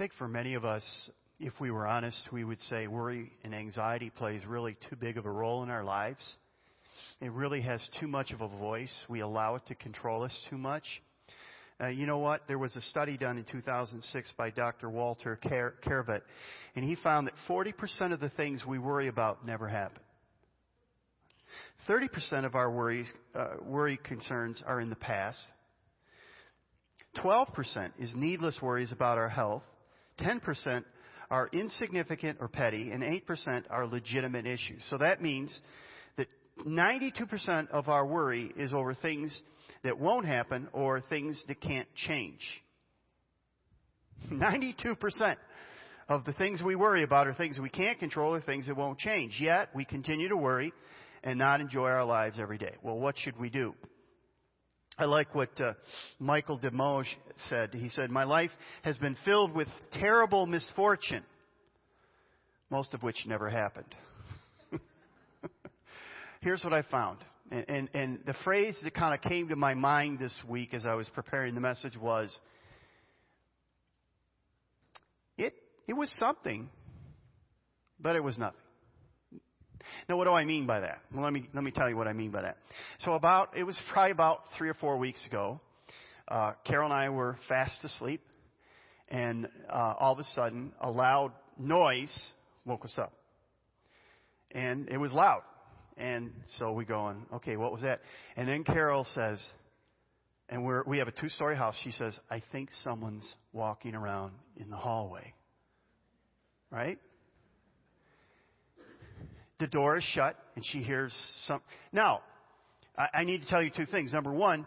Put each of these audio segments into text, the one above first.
think for many of us, if we were honest, we would say worry and anxiety plays really too big of a role in our lives. It really has too much of a voice. We allow it to control us too much. Uh, you know what? There was a study done in 2006 by Dr. Walter Calvert, and he found that 40% of the things we worry about never happen. 30% of our worries, uh, worry concerns are in the past. 12% is needless worries about our health. 10% are insignificant or petty, and 8% are legitimate issues. So that means that 92% of our worry is over things that won't happen or things that can't change. 92% of the things we worry about are things we can't control or things that won't change. Yet, we continue to worry and not enjoy our lives every day. Well, what should we do? I like what uh, Michael DeMoge said. He said, My life has been filled with terrible misfortune, most of which never happened. Here's what I found. And, and, and the phrase that kind of came to my mind this week as I was preparing the message was, it, it was something, but it was nothing. Now, what do I mean by that? Well, let me let me tell you what I mean by that. So, about it was probably about three or four weeks ago. Uh, Carol and I were fast asleep, and uh, all of a sudden, a loud noise woke us up, and it was loud. And so we go. Okay, what was that? And then Carol says, and we're we have a two-story house. She says, "I think someone's walking around in the hallway." Right? The door is shut and she hears some. Now, I, need to tell you two things. Number one,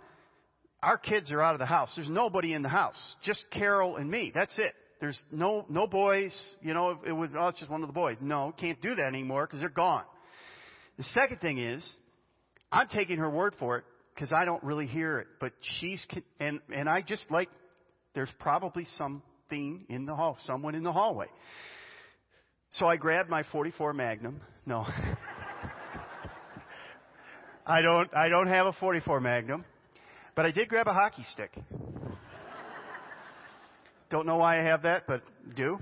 our kids are out of the house. There's nobody in the house. Just Carol and me. That's it. There's no, no boys. You know, it was oh, it's just one of the boys. No, can't do that anymore because they're gone. The second thing is, I'm taking her word for it because I don't really hear it. But she's, and, and I just like, there's probably something in the hall, someone in the hallway. So I grabbed my 44 Magnum. No. I don't, I don't have a 44 Magnum, but I did grab a hockey stick. Don't know why I have that, but do.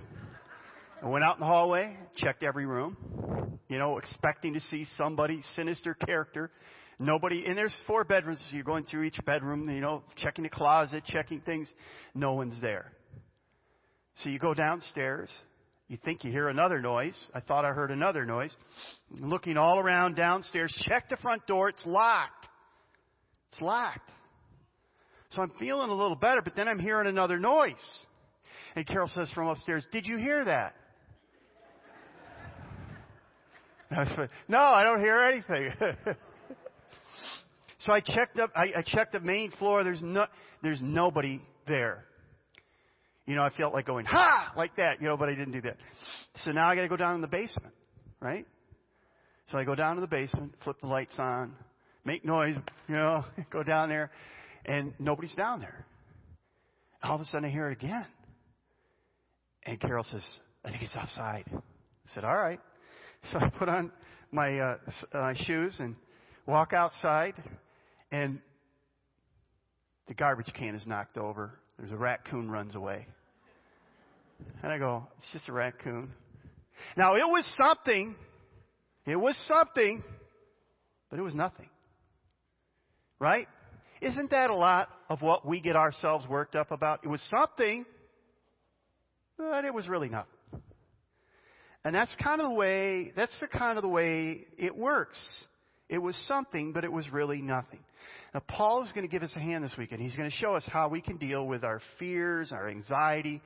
I went out in the hallway, checked every room, you know, expecting to see somebody, sinister character. Nobody, and there's four bedrooms, so you're going through each bedroom, you know, checking the closet, checking things. No one's there. So you go downstairs, you think you hear another noise. I thought I heard another noise. Looking all around downstairs, check the front door. It's locked. It's locked. So I'm feeling a little better, but then I'm hearing another noise. And Carol says from upstairs, Did you hear that? no, I don't hear anything. so I checked up. I, I checked the main floor. There's no. There's nobody there. You know, I felt like going, ha! Like that, you know, but I didn't do that. So now I gotta go down in the basement, right? So I go down to the basement, flip the lights on, make noise, you know, go down there, and nobody's down there. All of a sudden I hear it again. And Carol says, I think it's outside. I said, all right. So I put on my uh, uh, shoes and walk outside, and the garbage can is knocked over. There's a raccoon runs away. And I go, it's just a raccoon. Now it was something. It was something, but it was nothing. Right? Isn't that a lot of what we get ourselves worked up about? It was something, but it was really nothing. And that's kind of the way, that's the kind of the way it works. It was something, but it was really nothing. Now, Paul is going to give us a hand this weekend. He's going to show us how we can deal with our fears, our anxiety,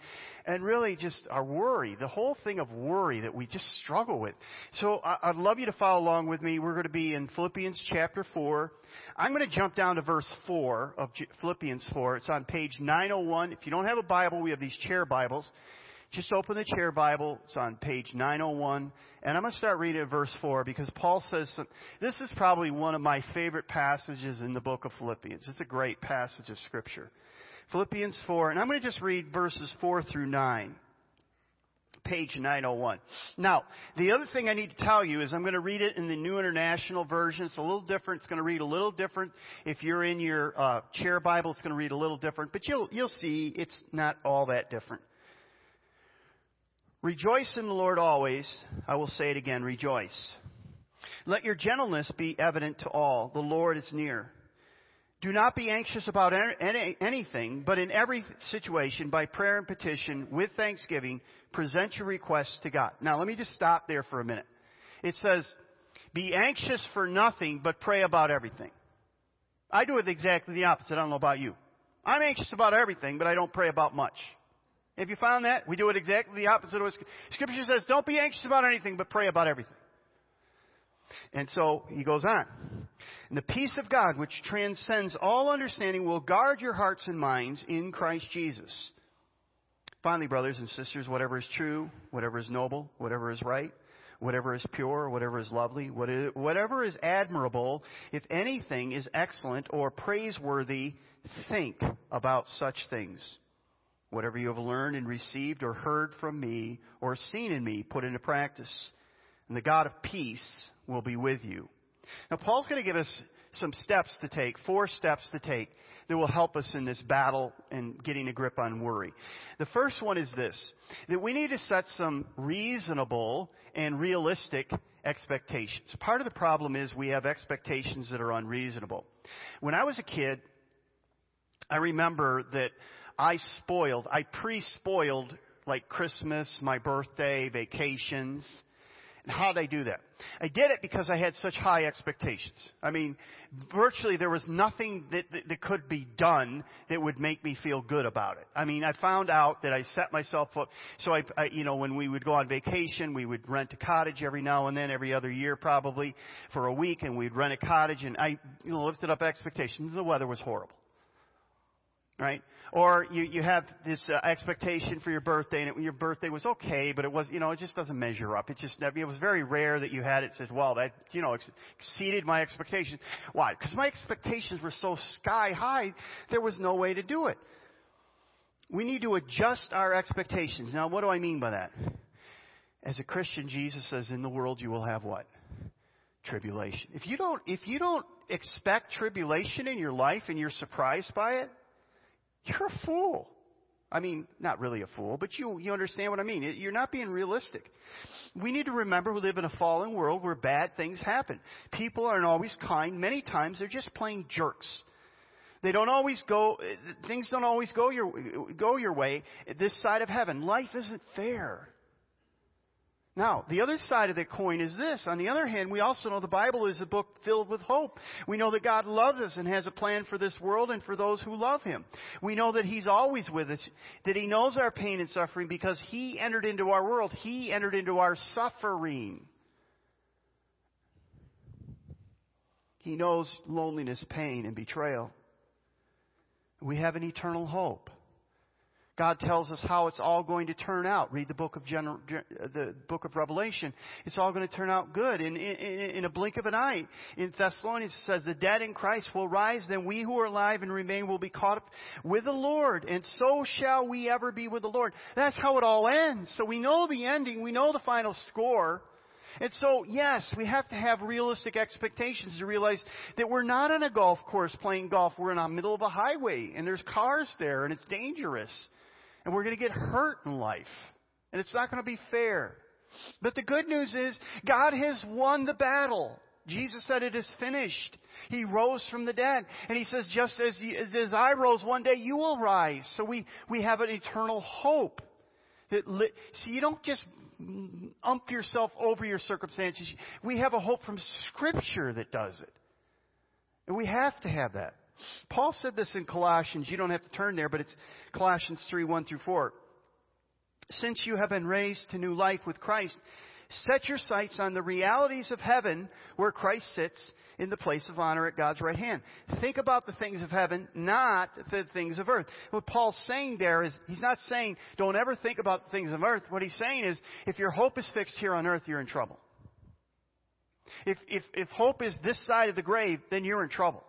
and really just our worry, the whole thing of worry that we just struggle with. So I'd love you to follow along with me. We're going to be in Philippians chapter 4. I'm going to jump down to verse 4 of Philippians 4. It's on page 901. If you don't have a Bible, we have these chair Bibles. Just open the chair Bible. It's on page 901. And I'm going to start reading at verse 4 because Paul says some, this is probably one of my favorite passages in the book of Philippians. It's a great passage of Scripture. Philippians 4, and I'm going to just read verses 4 through 9 page 901. Now, the other thing I need to tell you is I'm going to read it in the New International Version. It's a little different. It's going to read a little different. If you're in your uh, chair Bible, it's going to read a little different. But you'll you'll see it's not all that different. Rejoice in the Lord always. I will say it again, rejoice. Let your gentleness be evident to all. The Lord is near. Do not be anxious about any, anything, but in every situation, by prayer and petition, with thanksgiving, present your requests to God. Now, let me just stop there for a minute. It says, be anxious for nothing, but pray about everything. I do it exactly the opposite. I don't know about you. I'm anxious about everything, but I don't pray about much. Have you found that? We do it exactly the opposite of what Scripture says. Don't be anxious about anything, but pray about everything. And so he goes on. And the peace of God, which transcends all understanding, will guard your hearts and minds in Christ Jesus. Finally, brothers and sisters, whatever is true, whatever is noble, whatever is right, whatever is pure, whatever is lovely, whatever is admirable, if anything is excellent or praiseworthy, think about such things. Whatever you have learned and received or heard from me or seen in me, put into practice. And the God of peace will be with you. Now, Paul's going to give us some steps to take, four steps to take that will help us in this battle and getting a grip on worry. The first one is this, that we need to set some reasonable and realistic expectations. Part of the problem is we have expectations that are unreasonable. When I was a kid, I remember that I spoiled, I pre-spoiled like Christmas, my birthday, vacations. And how did I do that? I did it because I had such high expectations. I mean, virtually there was nothing that, that, that, could be done that would make me feel good about it. I mean, I found out that I set myself up. So I, I, you know, when we would go on vacation, we would rent a cottage every now and then, every other year probably, for a week, and we'd rent a cottage, and I, you know, lifted up expectations. The weather was horrible right? Or you, you have this uh, expectation for your birthday, and it, your birthday was okay, but it was, you know, it just doesn't measure up. It just, it was very rare that you had it says, well, that, you know, ex- exceeded my expectations. Why? Because my expectations were so sky high, there was no way to do it. We need to adjust our expectations. Now, what do I mean by that? As a Christian, Jesus says, in the world you will have what? Tribulation. If you don't, if you don't expect tribulation in your life and you're surprised by it, you're a fool. I mean, not really a fool, but you, you understand what I mean. You're not being realistic. We need to remember we live in a fallen world where bad things happen. People aren't always kind. Many times they're just plain jerks. They don't always go, things don't always go your, go your way this side of heaven. Life isn't fair. Now, the other side of the coin is this. On the other hand, we also know the Bible is a book filled with hope. We know that God loves us and has a plan for this world and for those who love Him. We know that He's always with us, that He knows our pain and suffering because He entered into our world. He entered into our suffering. He knows loneliness, pain, and betrayal. We have an eternal hope. God tells us how it's all going to turn out. Read the book of Gen- the book of Revelation. It's all going to turn out good in, in, in a blink of an eye. In Thessalonians it says, "The dead in Christ will rise; then we who are alive and remain will be caught up with the Lord, and so shall we ever be with the Lord." That's how it all ends. So we know the ending. We know the final score. And so, yes, we have to have realistic expectations to realize that we're not on a golf course playing golf. We're in the middle of a highway, and there's cars there, and it's dangerous and we're going to get hurt in life. And it's not going to be fair. But the good news is God has won the battle. Jesus said it is finished. He rose from the dead. And he says, just as, you, as I rose one day, you will rise. So we, we have an eternal hope. That li- See, you don't just ump yourself over your circumstances. We have a hope from Scripture that does it. And we have to have that. Paul said this in Colossians. You don't have to turn there, but it's Colossians 3 1 through 4. Since you have been raised to new life with Christ, set your sights on the realities of heaven where Christ sits in the place of honor at God's right hand. Think about the things of heaven, not the things of earth. What Paul's saying there is, he's not saying don't ever think about the things of earth. What he's saying is, if your hope is fixed here on earth, you're in trouble. If, if, if hope is this side of the grave, then you're in trouble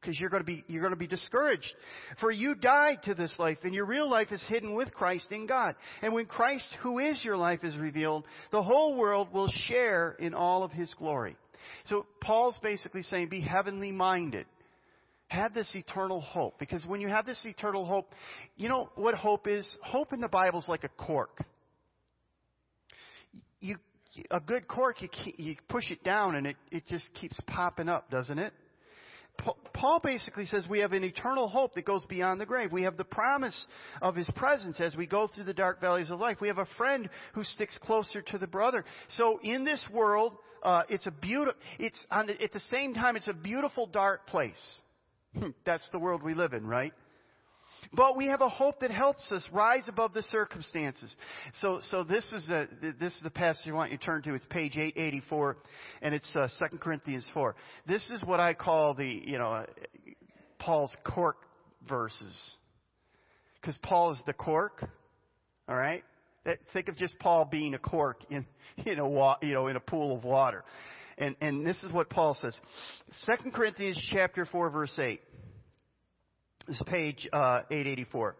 because you're going to be you're going to be discouraged. For you died to this life, and your real life is hidden with Christ in God. And when Christ, who is your life, is revealed, the whole world will share in all of His glory. So Paul's basically saying, be heavenly minded. Have this eternal hope. Because when you have this eternal hope, you know what hope is? Hope in the Bible is like a cork. You a good cork, you, you push it down and it, it just keeps popping up, doesn't it? Paul basically says we have an eternal hope that goes beyond the grave. We have the promise of His presence as we go through the dark valleys of life. We have a friend who sticks closer to the brother. So in this world, uh, it's a beautiful, it's on the, at the same time, it's a beautiful dark place. That's the world we live in, right? But we have a hope that helps us rise above the circumstances. So, so this is a, this is the passage I want you to turn to. It's page 884, and it's uh, 2 Corinthians 4. This is what I call the, you know, Paul's cork verses. Because Paul is the cork, all right? Think of just Paul being a cork in, in a, you know, in a pool of water. And, and this is what Paul says. 2 Corinthians chapter 4 verse 8. This is page uh, 884.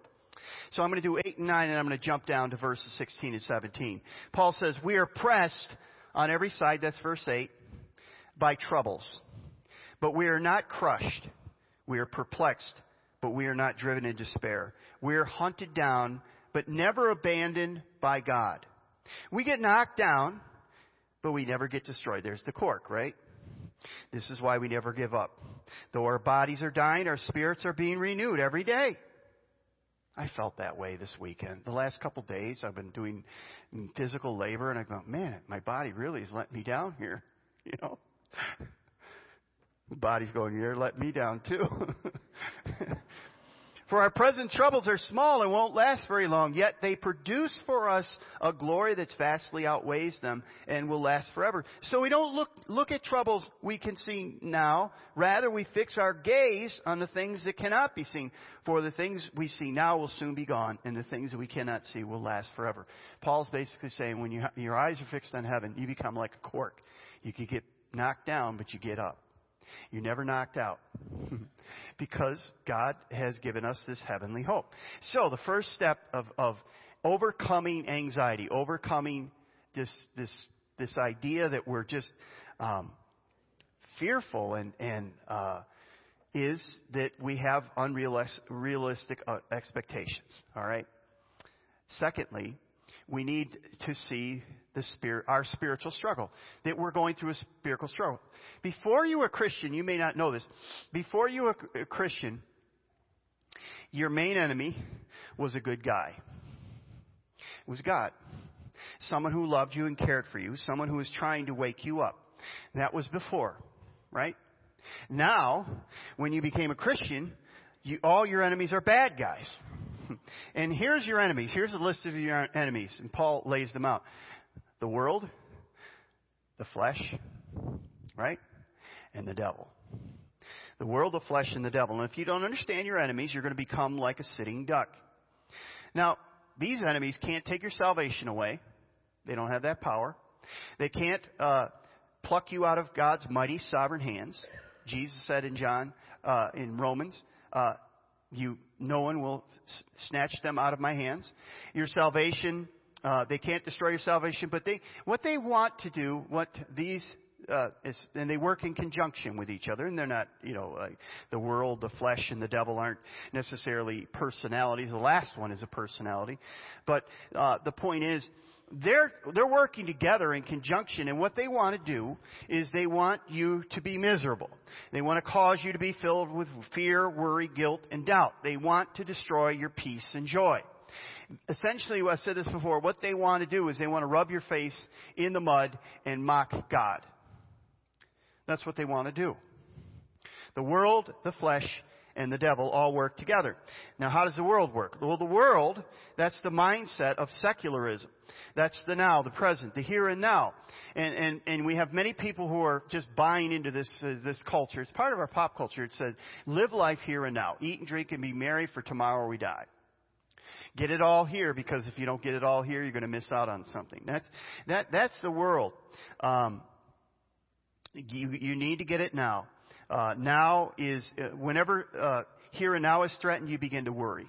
So I'm going to do 8 and 9, and I'm going to jump down to verses 16 and 17. Paul says, We are pressed on every side, that's verse 8, by troubles. But we are not crushed. We are perplexed, but we are not driven in despair. We are hunted down, but never abandoned by God. We get knocked down, but we never get destroyed. There's the cork, right? This is why we never give up. Though our bodies are dying, our spirits are being renewed every day. I felt that way this weekend. The last couple of days, I've been doing physical labor, and I go, man, my body really is letting me down here. You know, body's going, you're letting me down too. For our present troubles are small and won't last very long, yet they produce for us a glory that vastly outweighs them and will last forever. So we don't look, look at troubles we can see now. Rather, we fix our gaze on the things that cannot be seen. For the things we see now will soon be gone, and the things that we cannot see will last forever. Paul's basically saying when you, your eyes are fixed on heaven, you become like a cork. You could get knocked down, but you get up. You're never knocked out. because God has given us this heavenly hope. So the first step of, of overcoming anxiety, overcoming this, this, this idea that we're just um, fearful and, and uh, is that we have unrealistic uh, expectations. All right. Secondly, we need to see the spirit, our spiritual struggle, that we're going through a spiritual struggle. Before you were a Christian, you may not know this, before you were a Christian, your main enemy was a good guy. It was God. Someone who loved you and cared for you, someone who was trying to wake you up. That was before, right? Now, when you became a Christian, you, all your enemies are bad guys. And here's your enemies. Here's a list of your enemies. And Paul lays them out the world, the flesh, right? And the devil. The world, the flesh, and the devil. And if you don't understand your enemies, you're going to become like a sitting duck. Now, these enemies can't take your salvation away. They don't have that power. They can't uh, pluck you out of God's mighty sovereign hands. Jesus said in John, uh, in Romans, uh, you, no one will snatch them out of my hands. Your salvation uh, they can't destroy your salvation, but they, what they want to do, what these, uh, is, and they work in conjunction with each other, and they're not, you know, like the world, the flesh, and the devil aren't necessarily personalities. The last one is a personality, but uh, the point is, they're they're working together in conjunction, and what they want to do is they want you to be miserable. They want to cause you to be filled with fear, worry, guilt, and doubt. They want to destroy your peace and joy essentially, I said this before, what they want to do is they want to rub your face in the mud and mock God. That's what they want to do. The world, the flesh, and the devil all work together. Now, how does the world work? Well, the world, that's the mindset of secularism. That's the now, the present, the here and now. And, and, and we have many people who are just buying into this, uh, this culture. It's part of our pop culture. It says, live life here and now. Eat and drink and be merry for tomorrow we die. Get it all here because if you don't get it all here, you're going to miss out on something. That's, that, that's the world. Um, you, you need to get it now. Uh, now is, uh, whenever uh, here and now is threatened, you begin to worry.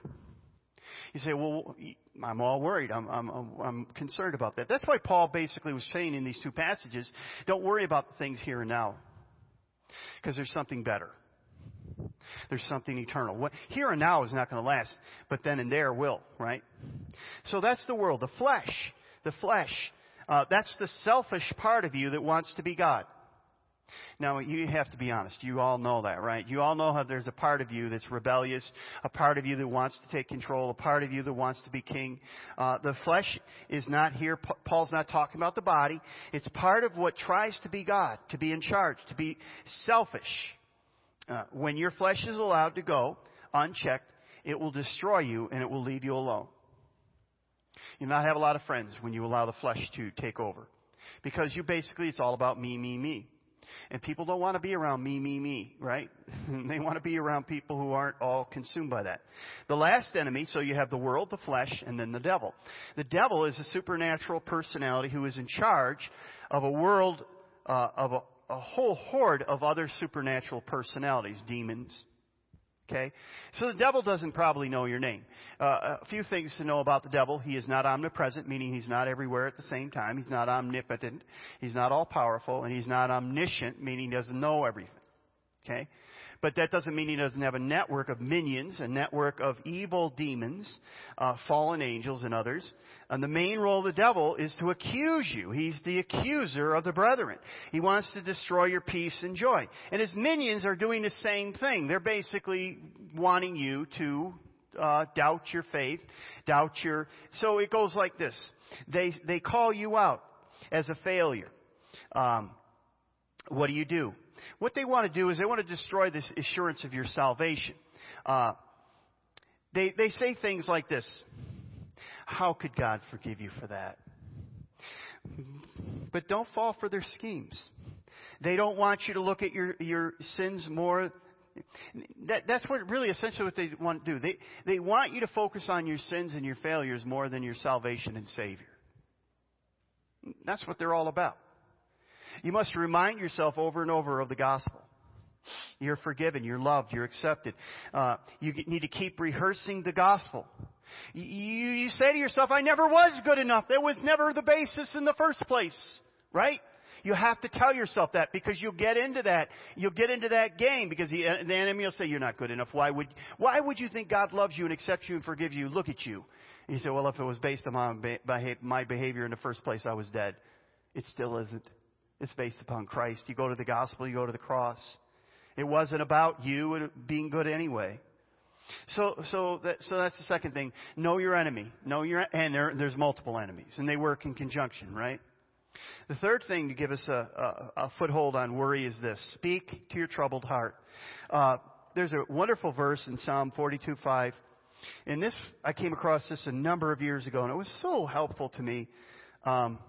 You say, well, I'm all worried. I'm, I'm, I'm concerned about that. That's why Paul basically was saying in these two passages, don't worry about the things here and now. Because there's something better. There's something eternal. What, here and now is not going to last, but then and there will, right? So that's the world. The flesh, the flesh, Uh, that's the selfish part of you that wants to be God. Now, you have to be honest. You all know that, right? You all know how there's a part of you that's rebellious, a part of you that wants to take control, a part of you that wants to be king. Uh, the flesh is not here. Paul's not talking about the body. It's part of what tries to be God, to be in charge, to be selfish. Uh, when your flesh is allowed to go unchecked, it will destroy you and it will leave you alone. You'll not have a lot of friends when you allow the flesh to take over. Because you basically, it's all about me, me, me. And people don't want to be around me, me, me, right? they want to be around people who aren't all consumed by that. The last enemy, so you have the world, the flesh, and then the devil. The devil is a supernatural personality who is in charge of a world, uh, of a, a whole horde of other supernatural personalities, demons, Okay? So the devil doesn't probably know your name. Uh, a few things to know about the devil. He is not omnipresent, meaning he's not everywhere at the same time. He's not omnipotent. He's not all powerful. And he's not omniscient, meaning he doesn't know everything. Okay? But that doesn't mean he doesn't have a network of minions, a network of evil demons, uh, fallen angels, and others. And the main role of the devil is to accuse you. He's the accuser of the brethren. He wants to destroy your peace and joy. And his minions are doing the same thing. They're basically wanting you to uh, doubt your faith, doubt your. So it goes like this. They they call you out as a failure. Um, what do you do? What they want to do is they want to destroy this assurance of your salvation. Uh, they, they say things like this How could God forgive you for that? But don't fall for their schemes. They don't want you to look at your, your sins more. That, that's what really essentially what they want to do. They, they want you to focus on your sins and your failures more than your salvation and Savior. That's what they're all about. You must remind yourself over and over of the gospel. You're forgiven, you're loved, you're accepted. Uh, you need to keep rehearsing the gospel. You, you say to yourself, I never was good enough. That was never the basis in the first place. Right? You have to tell yourself that because you'll get into that. You'll get into that game because the, the enemy will say you're not good enough. Why would, why would you think God loves you and accepts you and forgives you? Look at you. And you say, well, if it was based on my behavior in the first place, I was dead. It still isn't. It's based upon Christ. You go to the gospel, you go to the cross. It wasn't about you being good anyway. So, so, that, so that's the second thing. Know your enemy. Know your, and there, there's multiple enemies, and they work in conjunction, right? The third thing to give us a, a, a foothold on worry is this: speak to your troubled heart. Uh, there's a wonderful verse in Psalm 42:5, and this I came across this a number of years ago, and it was so helpful to me. Um,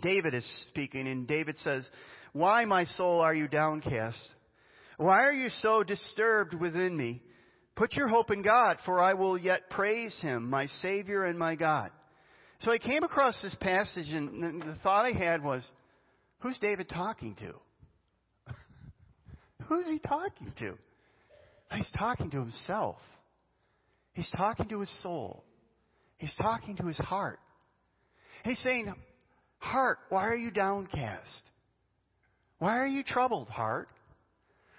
David is speaking, and David says, Why, my soul, are you downcast? Why are you so disturbed within me? Put your hope in God, for I will yet praise him, my Savior and my God. So I came across this passage, and the thought I had was, Who's David talking to? Who's he talking to? He's talking to himself. He's talking to his soul. He's talking to his heart. He's saying, Heart, why are you downcast? Why are you troubled, heart?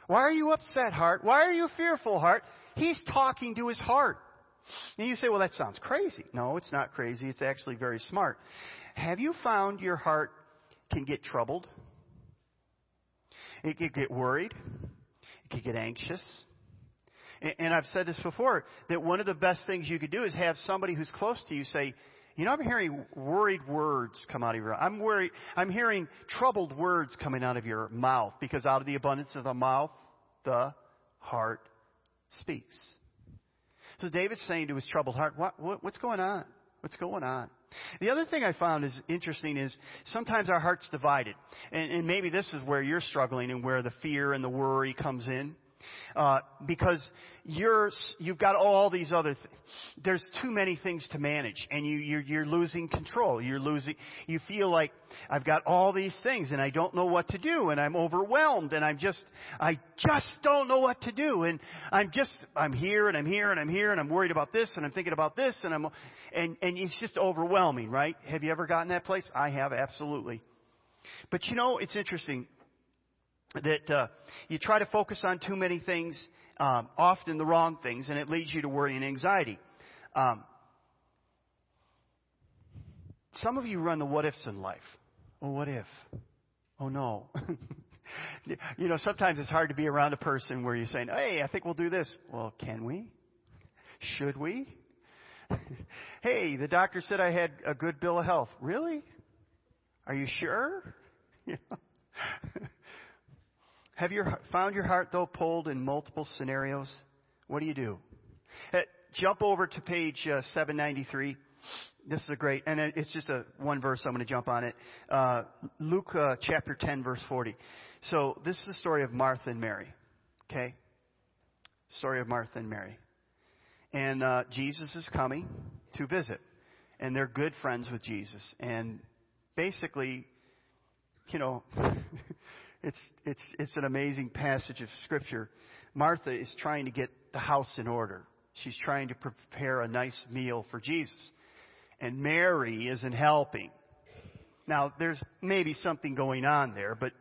Why are you upset, heart? Why are you fearful, heart? He's talking to his heart. And you say, well, that sounds crazy. No, it's not crazy. It's actually very smart. Have you found your heart can get troubled? It can get worried. It can get anxious. And I've said this before, that one of the best things you could do is have somebody who's close to you say, you know, I'm hearing worried words come out of your. I'm worried. I'm hearing troubled words coming out of your mouth because out of the abundance of the mouth, the heart speaks. So David's saying to his troubled heart, what, what, what's going on? What's going on? The other thing I found is interesting is sometimes our heart's divided. And, and maybe this is where you're struggling and where the fear and the worry comes in. Uh, because you're, you've got all these other, th- there's too many things to manage and you, you're, you're losing control. You're losing, you feel like I've got all these things and I don't know what to do and I'm overwhelmed and I'm just, I just don't know what to do and I'm just, I'm here and I'm here and I'm here and I'm worried about this and I'm thinking about this and I'm, and, and it's just overwhelming, right? Have you ever gotten that place? I have, absolutely. But you know, it's interesting that uh, you try to focus on too many things, um, often the wrong things, and it leads you to worry and anxiety. Um, some of you run the what ifs in life. Oh, what if? Oh, no. you know, sometimes it's hard to be around a person where you're saying, hey, I think we'll do this. Well, can we? Should we? hey, the doctor said I had a good bill of health. Really? Are you sure? Have you found your heart, though, pulled in multiple scenarios? What do you do? Uh, jump over to page uh, 793. This is a great, and it's just a one verse. I'm going to jump on it. Uh, Luke uh, chapter 10, verse 40. So this is the story of Martha and Mary. Okay, story of Martha and Mary, and uh, Jesus is coming to visit, and they're good friends with Jesus, and basically, you know. It's, it's, it's an amazing passage of Scripture. Martha is trying to get the house in order. She's trying to prepare a nice meal for Jesus. And Mary isn't helping. Now, there's maybe something going on there, but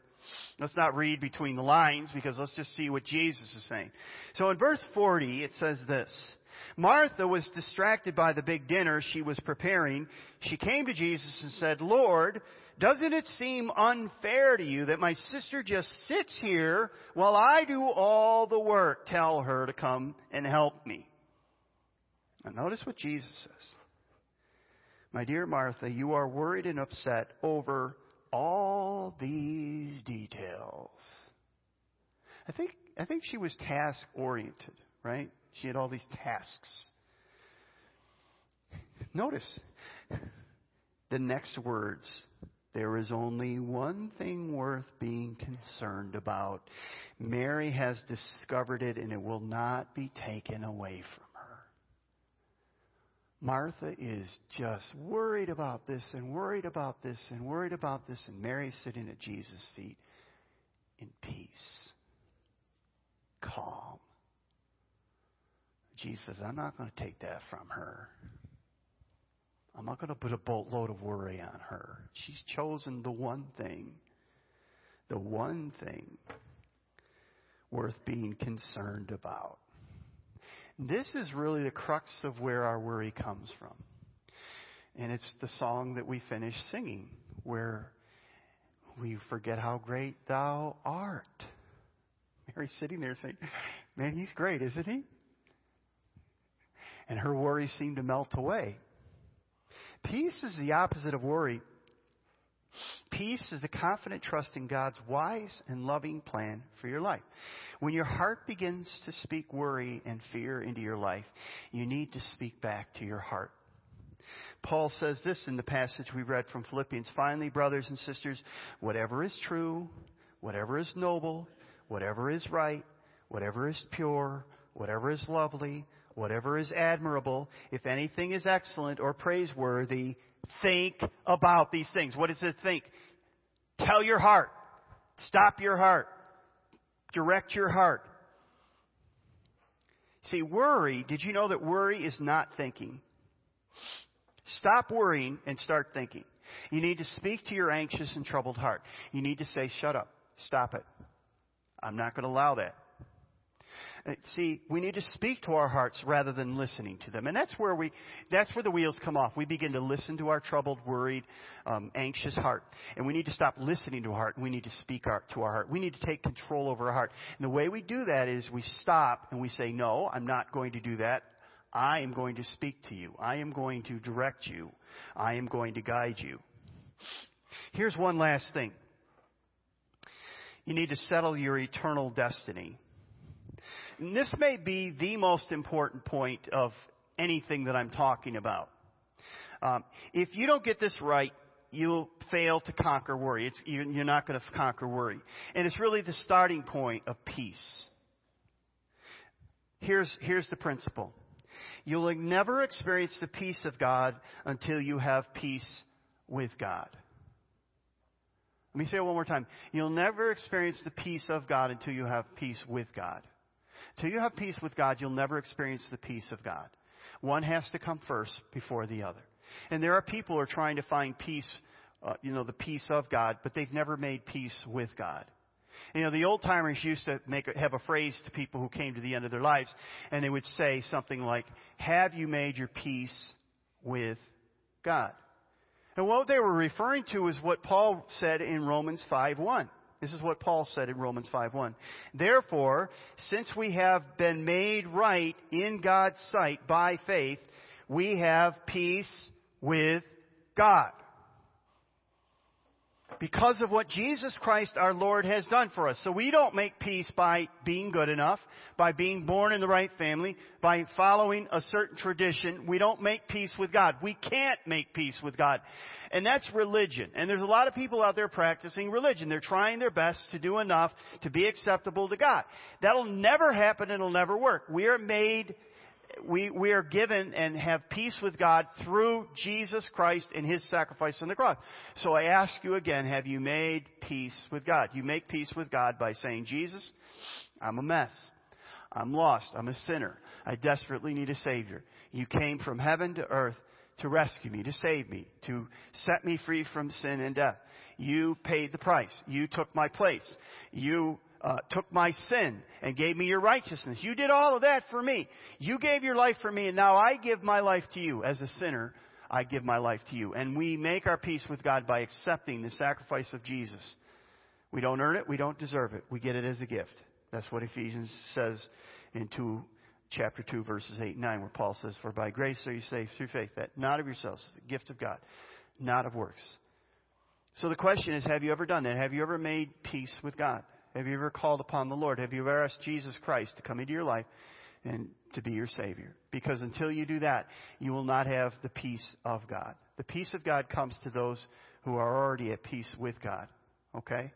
let's not read between the lines because let's just see what Jesus is saying. So in verse 40, it says this. Martha was distracted by the big dinner she was preparing. She came to Jesus and said, Lord, doesn't it seem unfair to you that my sister just sits here while I do all the work? Tell her to come and help me. Now notice what Jesus says. My dear Martha, you are worried and upset over all these details. I think, I think she was task oriented, right? She had all these tasks. Notice the next words there is only one thing worth being concerned about. Mary has discovered it and it will not be taken away from her. Martha is just worried about this and worried about this and worried about this, and Mary's sitting at Jesus' feet in peace, calm. Jesus I'm not going to take that from her. I'm not going to put a boatload of worry on her. She's chosen the one thing, the one thing worth being concerned about. This is really the crux of where our worry comes from. And it's the song that we finish singing, where we forget how great thou art. Mary's sitting there saying, Man, he's great, isn't he? And her worries seem to melt away. Peace is the opposite of worry. Peace is the confident trust in God's wise and loving plan for your life. When your heart begins to speak worry and fear into your life, you need to speak back to your heart. Paul says this in the passage we read from Philippians. Finally, brothers and sisters, whatever is true, whatever is noble, whatever is right, whatever is pure, whatever is lovely, whatever is admirable, if anything is excellent or praiseworthy, think about these things. What does it think? Tell your heart. Stop your heart. Direct your heart. See, worry, did you know that worry is not thinking? Stop worrying and start thinking. You need to speak to your anxious and troubled heart. You need to say, shut up. Stop it. I'm not going to allow that. Uh, see, we need to speak to our hearts rather than listening to them. And that's where we, that's where the wheels come off. We begin to listen to our troubled, worried, um, anxious heart. And we need to stop listening to our heart we need to speak our, to our heart. We need to take control over our heart. And the way we do that is we stop and we say, no, I'm not going to do that. I am going to speak to you. I am going to direct you. I am going to guide you. Here's one last thing. You need to settle your eternal destiny. And this may be the most important point of anything that I'm talking about. Um, if you don't get this right, you'll fail to conquer worry. It's, you're not going to conquer worry. And it's really the starting point of peace. Here's, here's the principle. You'll never experience the peace of God until you have peace with God. Let me say it one more time. You'll never experience the peace of God until you have peace with God. Till you have peace with God, you'll never experience the peace of God. One has to come first before the other. And there are people who are trying to find peace, uh, you know, the peace of God, but they've never made peace with God. You know, the old timers used to make have a phrase to people who came to the end of their lives, and they would say something like, "Have you made your peace with God?" And what they were referring to is what Paul said in Romans 5:1. This is what Paul said in Romans 5:1. Therefore, since we have been made right in God's sight by faith, we have peace with God because of what Jesus Christ our Lord has done for us. So we don't make peace by being good enough, by being born in the right family, by following a certain tradition. We don't make peace with God. We can't make peace with God. And that's religion. And there's a lot of people out there practicing religion. They're trying their best to do enough to be acceptable to God. That'll never happen it'll never work. We are made we, we are given and have peace with God through Jesus Christ and His sacrifice on the cross. So I ask you again, have you made peace with God? You make peace with God by saying, Jesus, I'm a mess. I'm lost. I'm a sinner. I desperately need a Savior. You came from heaven to earth to rescue me, to save me, to set me free from sin and death. You paid the price. You took my place. You uh, took my sin and gave me your righteousness. You did all of that for me. You gave your life for me, and now I give my life to you. As a sinner, I give my life to you. And we make our peace with God by accepting the sacrifice of Jesus. We don't earn it, we don't deserve it. We get it as a gift. That's what Ephesians says in 2, chapter 2, verses 8 and 9, where Paul says, For by grace are you saved through faith, that not of yourselves, the gift of God, not of works. So the question is, have you ever done that? Have you ever made peace with God? Have you ever called upon the Lord? Have you ever asked Jesus Christ to come into your life and to be your Savior? Because until you do that, you will not have the peace of God. The peace of God comes to those who are already at peace with God. Okay?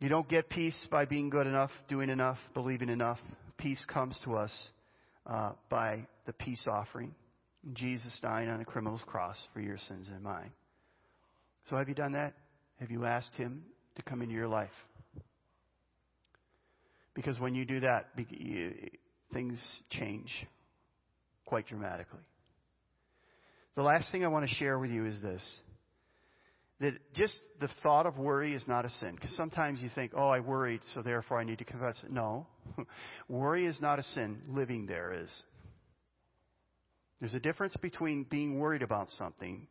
You don't get peace by being good enough, doing enough, believing enough. Peace comes to us uh, by the peace offering. Jesus dying on a criminal's cross for your sins and mine. So have you done that? Have you asked Him to come into your life. Because when you do that, things change quite dramatically. The last thing I want to share with you is this that just the thought of worry is not a sin. Because sometimes you think, oh, I worried, so therefore I need to confess it. No. worry is not a sin. Living there is. There's a difference between being worried about something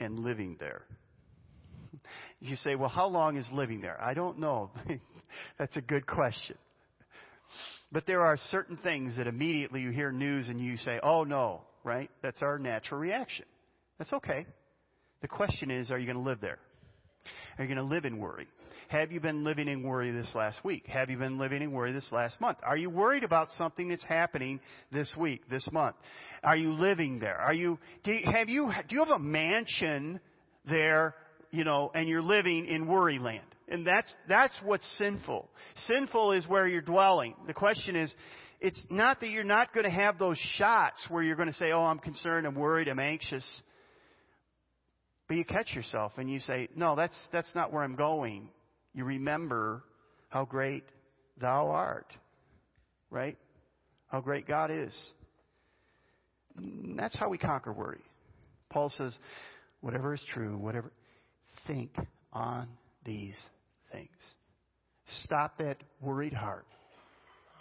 and living there. You say, well, how long is living there? I don't know. That's a good question. But there are certain things that immediately you hear news and you say, oh no, right? That's our natural reaction. That's okay. The question is, are you going to live there? Are you going to live in worry? Have you been living in worry this last week? Have you been living in worry this last month? Are you worried about something that's happening this week, this month? Are you living there? Are you, do you, have you, do you have a mansion there you know, and you're living in worry land. And that's, that's what's sinful. Sinful is where you're dwelling. The question is, it's not that you're not going to have those shots where you're going to say, oh, I'm concerned, I'm worried, I'm anxious. But you catch yourself and you say, no, that's, that's not where I'm going. You remember how great thou art. Right? How great God is. And that's how we conquer worry. Paul says, whatever is true, whatever think on these things. Stop that worried heart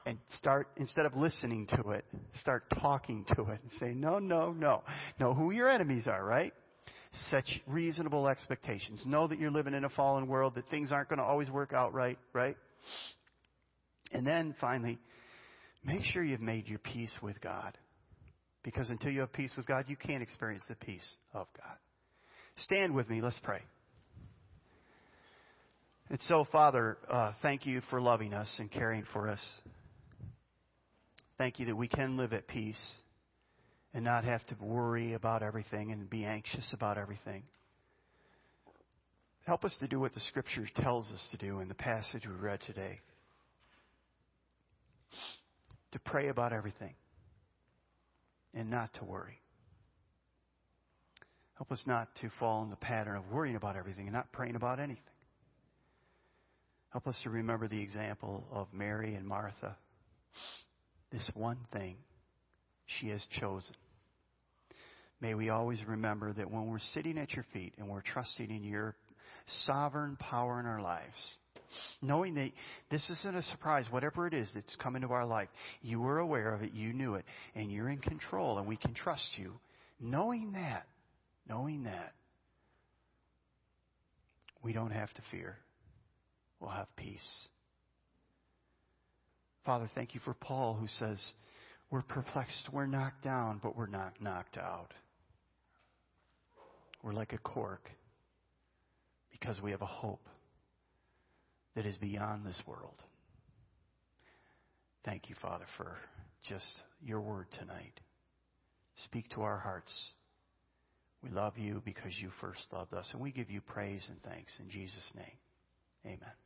and start, instead of listening to it, start talking to it and say, no, no, no. Know who your enemies are, right? Set reasonable expectations. Know that you're living in a fallen world, that things aren't going to always work out right, right? And then finally, make sure you've made your peace with God. Because until you have peace with God, you can't experience the peace of God. Stand with me. Let's pray. And so, Father, uh, thank you for loving us and caring for us. Thank you that we can live at peace and not have to worry about everything and be anxious about everything. Help us to do what the Scripture tells us to do in the passage we read today to pray about everything and not to worry. Help us not to fall in the pattern of worrying about everything and not praying about anything. Help us to remember the example of Mary and Martha. This one thing she has chosen. May we always remember that when we're sitting at your feet and we're trusting in your sovereign power in our lives, knowing that this isn't a surprise, whatever it is that's come into our life, you were aware of it, you knew it, and you're in control, and we can trust you knowing that, knowing that, we don't have to fear. We'll have peace. Father, thank you for Paul who says, We're perplexed, we're knocked down, but we're not knocked out. We're like a cork because we have a hope that is beyond this world. Thank you, Father, for just your word tonight. Speak to our hearts. We love you because you first loved us, and we give you praise and thanks in Jesus' name. Amen.